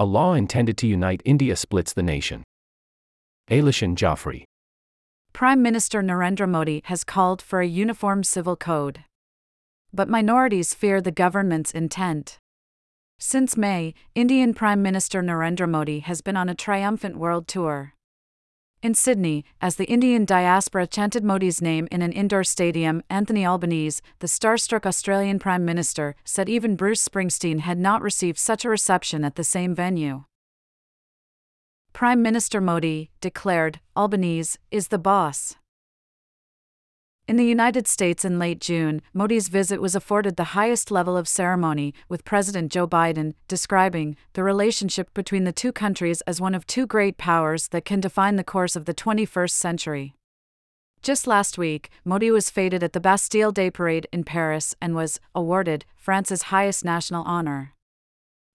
A law intended to unite India splits the nation. Alishan Jafri. Prime Minister Narendra Modi has called for a uniform civil code. But minorities fear the government's intent. Since May, Indian Prime Minister Narendra Modi has been on a triumphant world tour. In Sydney, as the Indian diaspora chanted Modi's name in an indoor stadium, Anthony Albanese, the starstruck Australian Prime Minister, said even Bruce Springsteen had not received such a reception at the same venue. Prime Minister Modi declared, Albanese is the boss. In the United States in late June, Modi's visit was afforded the highest level of ceremony, with President Joe Biden describing the relationship between the two countries as one of two great powers that can define the course of the 21st century. Just last week, Modi was feted at the Bastille Day parade in Paris and was awarded France's highest national honor.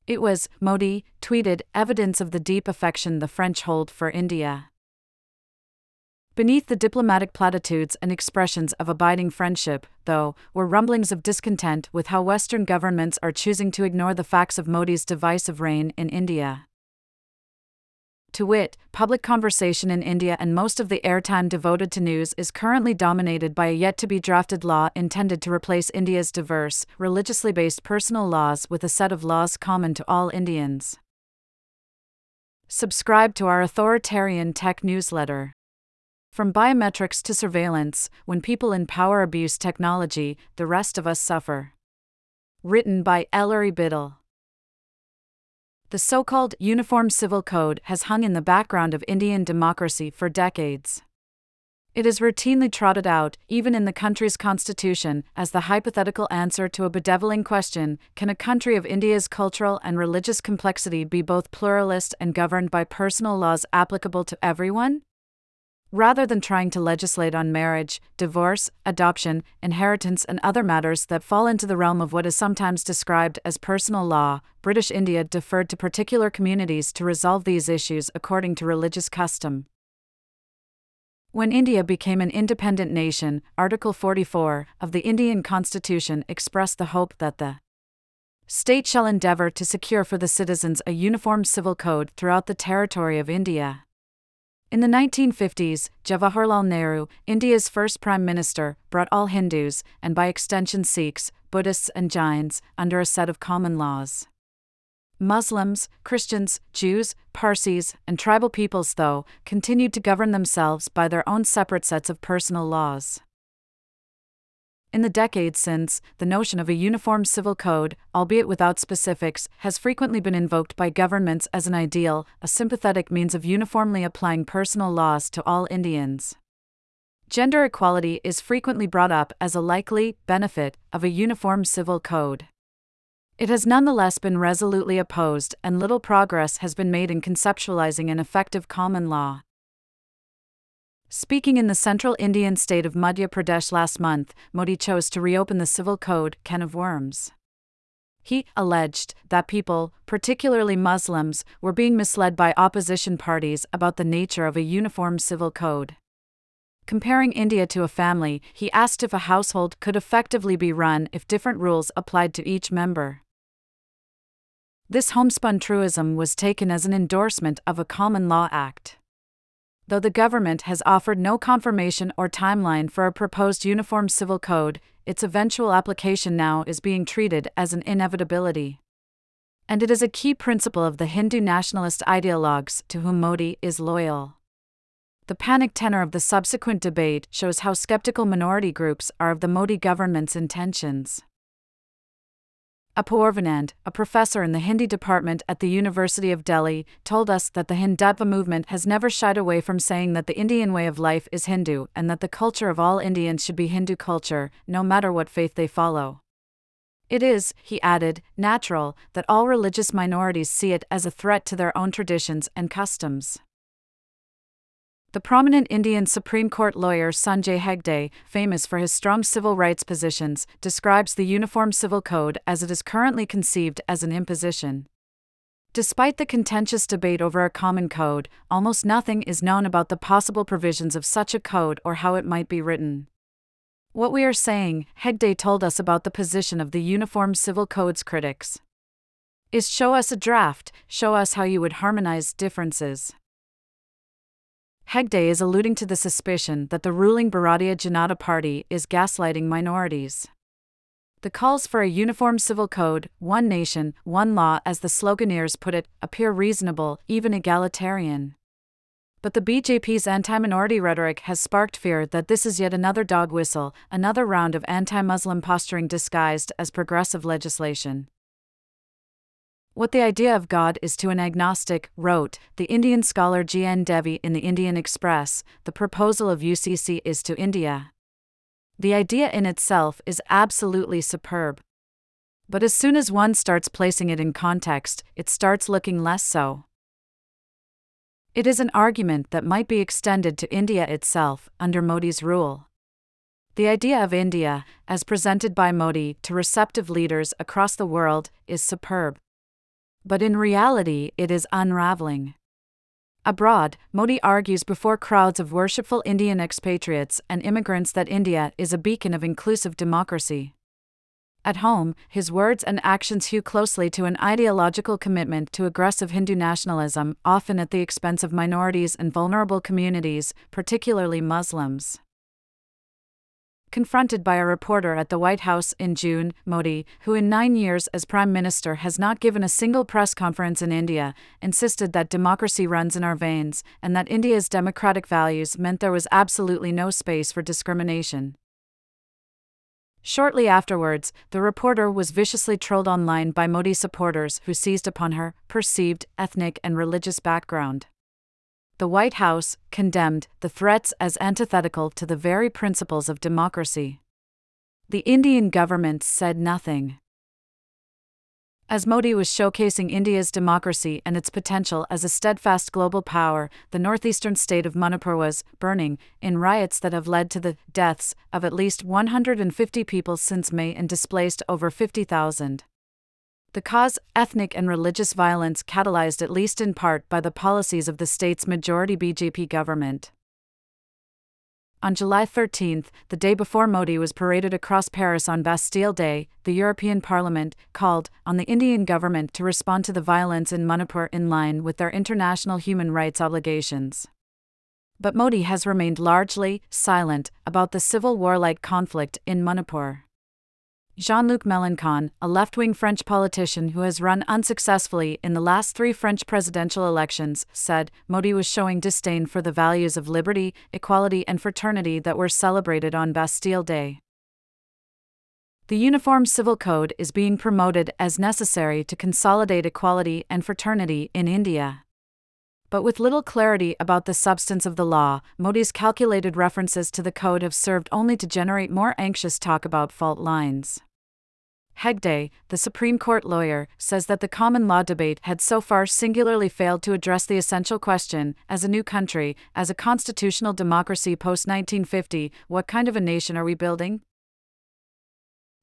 It was, Modi tweeted, evidence of the deep affection the French hold for India. Beneath the diplomatic platitudes and expressions of abiding friendship, though, were rumblings of discontent with how Western governments are choosing to ignore the facts of Modi's divisive reign in India. To wit, public conversation in India and most of the airtime devoted to news is currently dominated by a yet to be drafted law intended to replace India's diverse, religiously based personal laws with a set of laws common to all Indians. Subscribe to our authoritarian tech newsletter. From biometrics to surveillance, when people in power abuse technology, the rest of us suffer. Written by Ellery Biddle. The so called Uniform Civil Code has hung in the background of Indian democracy for decades. It is routinely trotted out, even in the country's constitution, as the hypothetical answer to a bedeviling question Can a country of India's cultural and religious complexity be both pluralist and governed by personal laws applicable to everyone? Rather than trying to legislate on marriage, divorce, adoption, inheritance, and other matters that fall into the realm of what is sometimes described as personal law, British India deferred to particular communities to resolve these issues according to religious custom. When India became an independent nation, Article 44 of the Indian Constitution expressed the hope that the state shall endeavour to secure for the citizens a uniform civil code throughout the territory of India. In the 1950s, Jawaharlal Nehru, India's first prime minister, brought all Hindus, and by extension Sikhs, Buddhists, and Jains, under a set of common laws. Muslims, Christians, Jews, Parsis, and tribal peoples, though, continued to govern themselves by their own separate sets of personal laws. In the decades since, the notion of a uniform civil code, albeit without specifics, has frequently been invoked by governments as an ideal, a sympathetic means of uniformly applying personal laws to all Indians. Gender equality is frequently brought up as a likely benefit of a uniform civil code. It has nonetheless been resolutely opposed, and little progress has been made in conceptualizing an effective common law. Speaking in the central Indian state of Madhya Pradesh last month, Modi chose to reopen the civil code can of worms. He alleged that people, particularly Muslims, were being misled by opposition parties about the nature of a uniform civil code. Comparing India to a family, he asked if a household could effectively be run if different rules applied to each member. This homespun truism was taken as an endorsement of a Common Law Act. Though the government has offered no confirmation or timeline for a proposed uniform civil code, its eventual application now is being treated as an inevitability. And it is a key principle of the Hindu nationalist ideologues to whom Modi is loyal. The panic tenor of the subsequent debate shows how skeptical minority groups are of the Modi government's intentions. Apoorvanand, a professor in the Hindi department at the University of Delhi, told us that the Hindutva movement has never shied away from saying that the Indian way of life is Hindu and that the culture of all Indians should be Hindu culture, no matter what faith they follow. It is, he added, natural that all religious minorities see it as a threat to their own traditions and customs. The prominent Indian Supreme Court lawyer Sanjay Hegde, famous for his strong civil rights positions, describes the Uniform Civil Code as it is currently conceived as an imposition. Despite the contentious debate over a common code, almost nothing is known about the possible provisions of such a code or how it might be written. What we are saying, Hegde told us about the position of the Uniform Civil Code's critics. is show us a draft, show us how you would harmonize differences. Hegde is alluding to the suspicion that the ruling Bharatiya Janata Party is gaslighting minorities. The calls for a uniform civil code, one nation, one law, as the sloganeers put it, appear reasonable, even egalitarian. But the BJP's anti minority rhetoric has sparked fear that this is yet another dog whistle, another round of anti Muslim posturing disguised as progressive legislation. What the idea of God is to an agnostic, wrote the Indian scholar G. N. Devy in the Indian Express, the proposal of UCC is to India. The idea in itself is absolutely superb. But as soon as one starts placing it in context, it starts looking less so. It is an argument that might be extended to India itself under Modi's rule. The idea of India, as presented by Modi to receptive leaders across the world, is superb. But in reality, it is unraveling. Abroad, Modi argues before crowds of worshipful Indian expatriates and immigrants that India is a beacon of inclusive democracy. At home, his words and actions hew closely to an ideological commitment to aggressive Hindu nationalism, often at the expense of minorities and vulnerable communities, particularly Muslims. Confronted by a reporter at the White House in June, Modi, who in nine years as Prime Minister has not given a single press conference in India, insisted that democracy runs in our veins and that India's democratic values meant there was absolutely no space for discrimination. Shortly afterwards, the reporter was viciously trolled online by Modi supporters who seized upon her perceived ethnic and religious background. The White House condemned the threats as antithetical to the very principles of democracy. The Indian government said nothing. As Modi was showcasing India's democracy and its potential as a steadfast global power, the northeastern state of Manipur was burning in riots that have led to the deaths of at least 150 people since May and displaced over 50,000. The cause, ethnic and religious violence, catalyzed at least in part by the policies of the state's majority BJP government. On July 13, the day before Modi was paraded across Paris on Bastille Day, the European Parliament called on the Indian government to respond to the violence in Manipur in line with their international human rights obligations. But Modi has remained largely silent about the civil war like conflict in Manipur. Jean Luc Mélenchon, a left wing French politician who has run unsuccessfully in the last three French presidential elections, said Modi was showing disdain for the values of liberty, equality, and fraternity that were celebrated on Bastille Day. The Uniform Civil Code is being promoted as necessary to consolidate equality and fraternity in India. But with little clarity about the substance of the law, Modi's calculated references to the code have served only to generate more anxious talk about fault lines. Hegde, the Supreme Court lawyer, says that the common law debate had so far singularly failed to address the essential question as a new country, as a constitutional democracy post 1950, what kind of a nation are we building?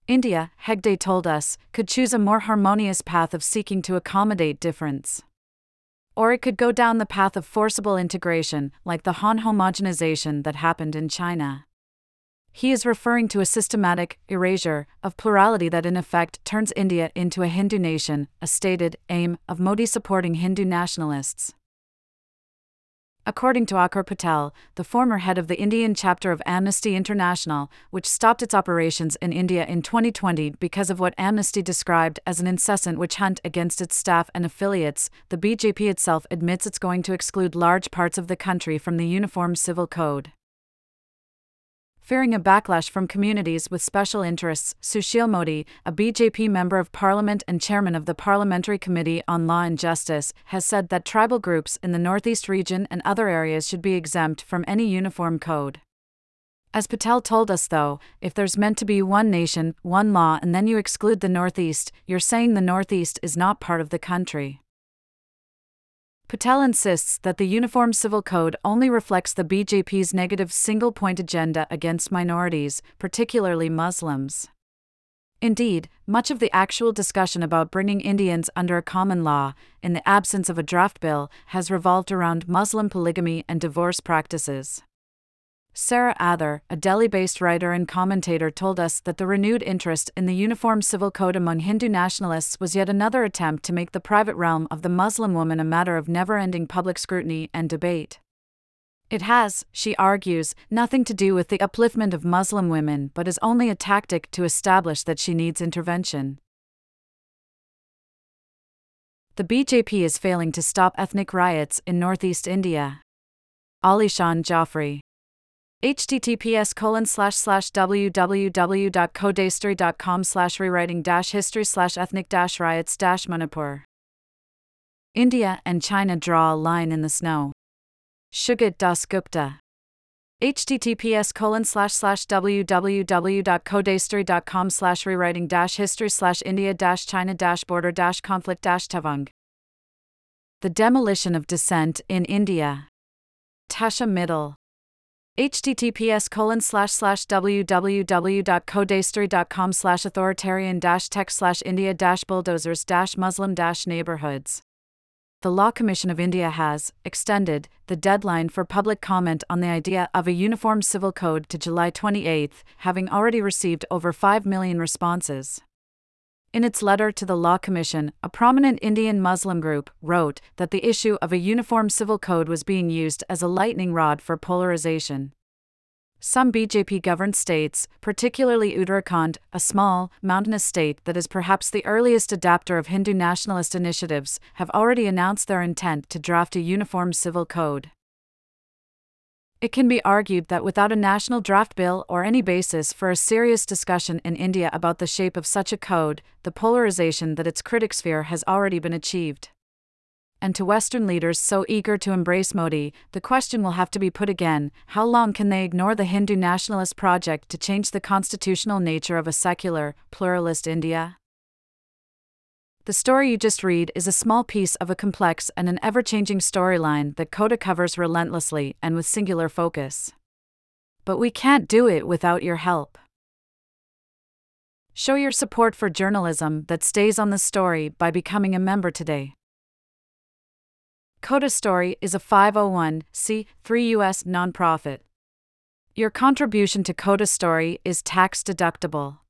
India, Hegde told us, could choose a more harmonious path of seeking to accommodate difference. Or it could go down the path of forcible integration, like the Han homogenization that happened in China. He is referring to a systematic erasure of plurality that in effect turns India into a Hindu nation, a stated aim of Modi supporting Hindu nationalists. According to Aakar Patel, the former head of the Indian chapter of Amnesty International, which stopped its operations in India in 2020 because of what Amnesty described as an incessant witch hunt against its staff and affiliates, the BJP itself admits it's going to exclude large parts of the country from the Uniform Civil Code. Fearing a backlash from communities with special interests, Sushil Modi, a BJP member of parliament and chairman of the Parliamentary Committee on Law and Justice, has said that tribal groups in the Northeast region and other areas should be exempt from any uniform code. As Patel told us, though, if there's meant to be one nation, one law, and then you exclude the Northeast, you're saying the Northeast is not part of the country. Patel insists that the Uniform Civil Code only reflects the BJP's negative single point agenda against minorities, particularly Muslims. Indeed, much of the actual discussion about bringing Indians under a common law, in the absence of a draft bill, has revolved around Muslim polygamy and divorce practices. Sarah Ather, a Delhi based writer and commentator, told us that the renewed interest in the Uniform Civil Code among Hindu nationalists was yet another attempt to make the private realm of the Muslim woman a matter of never ending public scrutiny and debate. It has, she argues, nothing to do with the upliftment of Muslim women but is only a tactic to establish that she needs intervention. The BJP is failing to stop ethnic riots in northeast India. Alishan Jafri https colon slash slash www.codastory.com slash rewriting dash history slash ethnic dash riots dash manipur india and china draw a line in the snow. Shougat das gupta. https colon slash slash www.codastory.com slash rewriting dash history slash india dash china dash border dash conflict dash tawang the demolition of dissent in india. Tasha middle https colon slash slash www.codastory.com slash authoritarian dash tech slash india dash bulldozers dash muslim dash neighborhoods. The law commission of india has extended the deadline for public comment on the idea of a uniform civil code to july 28 having already received over 5 million responses in its letter to the Law Commission, a prominent Indian Muslim group wrote that the issue of a uniform civil code was being used as a lightning rod for polarization. Some BJP governed states, particularly Uttarakhand, a small, mountainous state that is perhaps the earliest adapter of Hindu nationalist initiatives, have already announced their intent to draft a uniform civil code. It can be argued that without a national draft bill or any basis for a serious discussion in India about the shape of such a code, the polarization that its critics fear has already been achieved. And to Western leaders so eager to embrace Modi, the question will have to be put again how long can they ignore the Hindu nationalist project to change the constitutional nature of a secular, pluralist India? The story you just read is a small piece of a complex and an ever changing storyline that Coda covers relentlessly and with singular focus. But we can't do it without your help. Show your support for journalism that stays on the story by becoming a member today. Coda Story is a 501c3 U.S. nonprofit. Your contribution to Coda Story is tax deductible.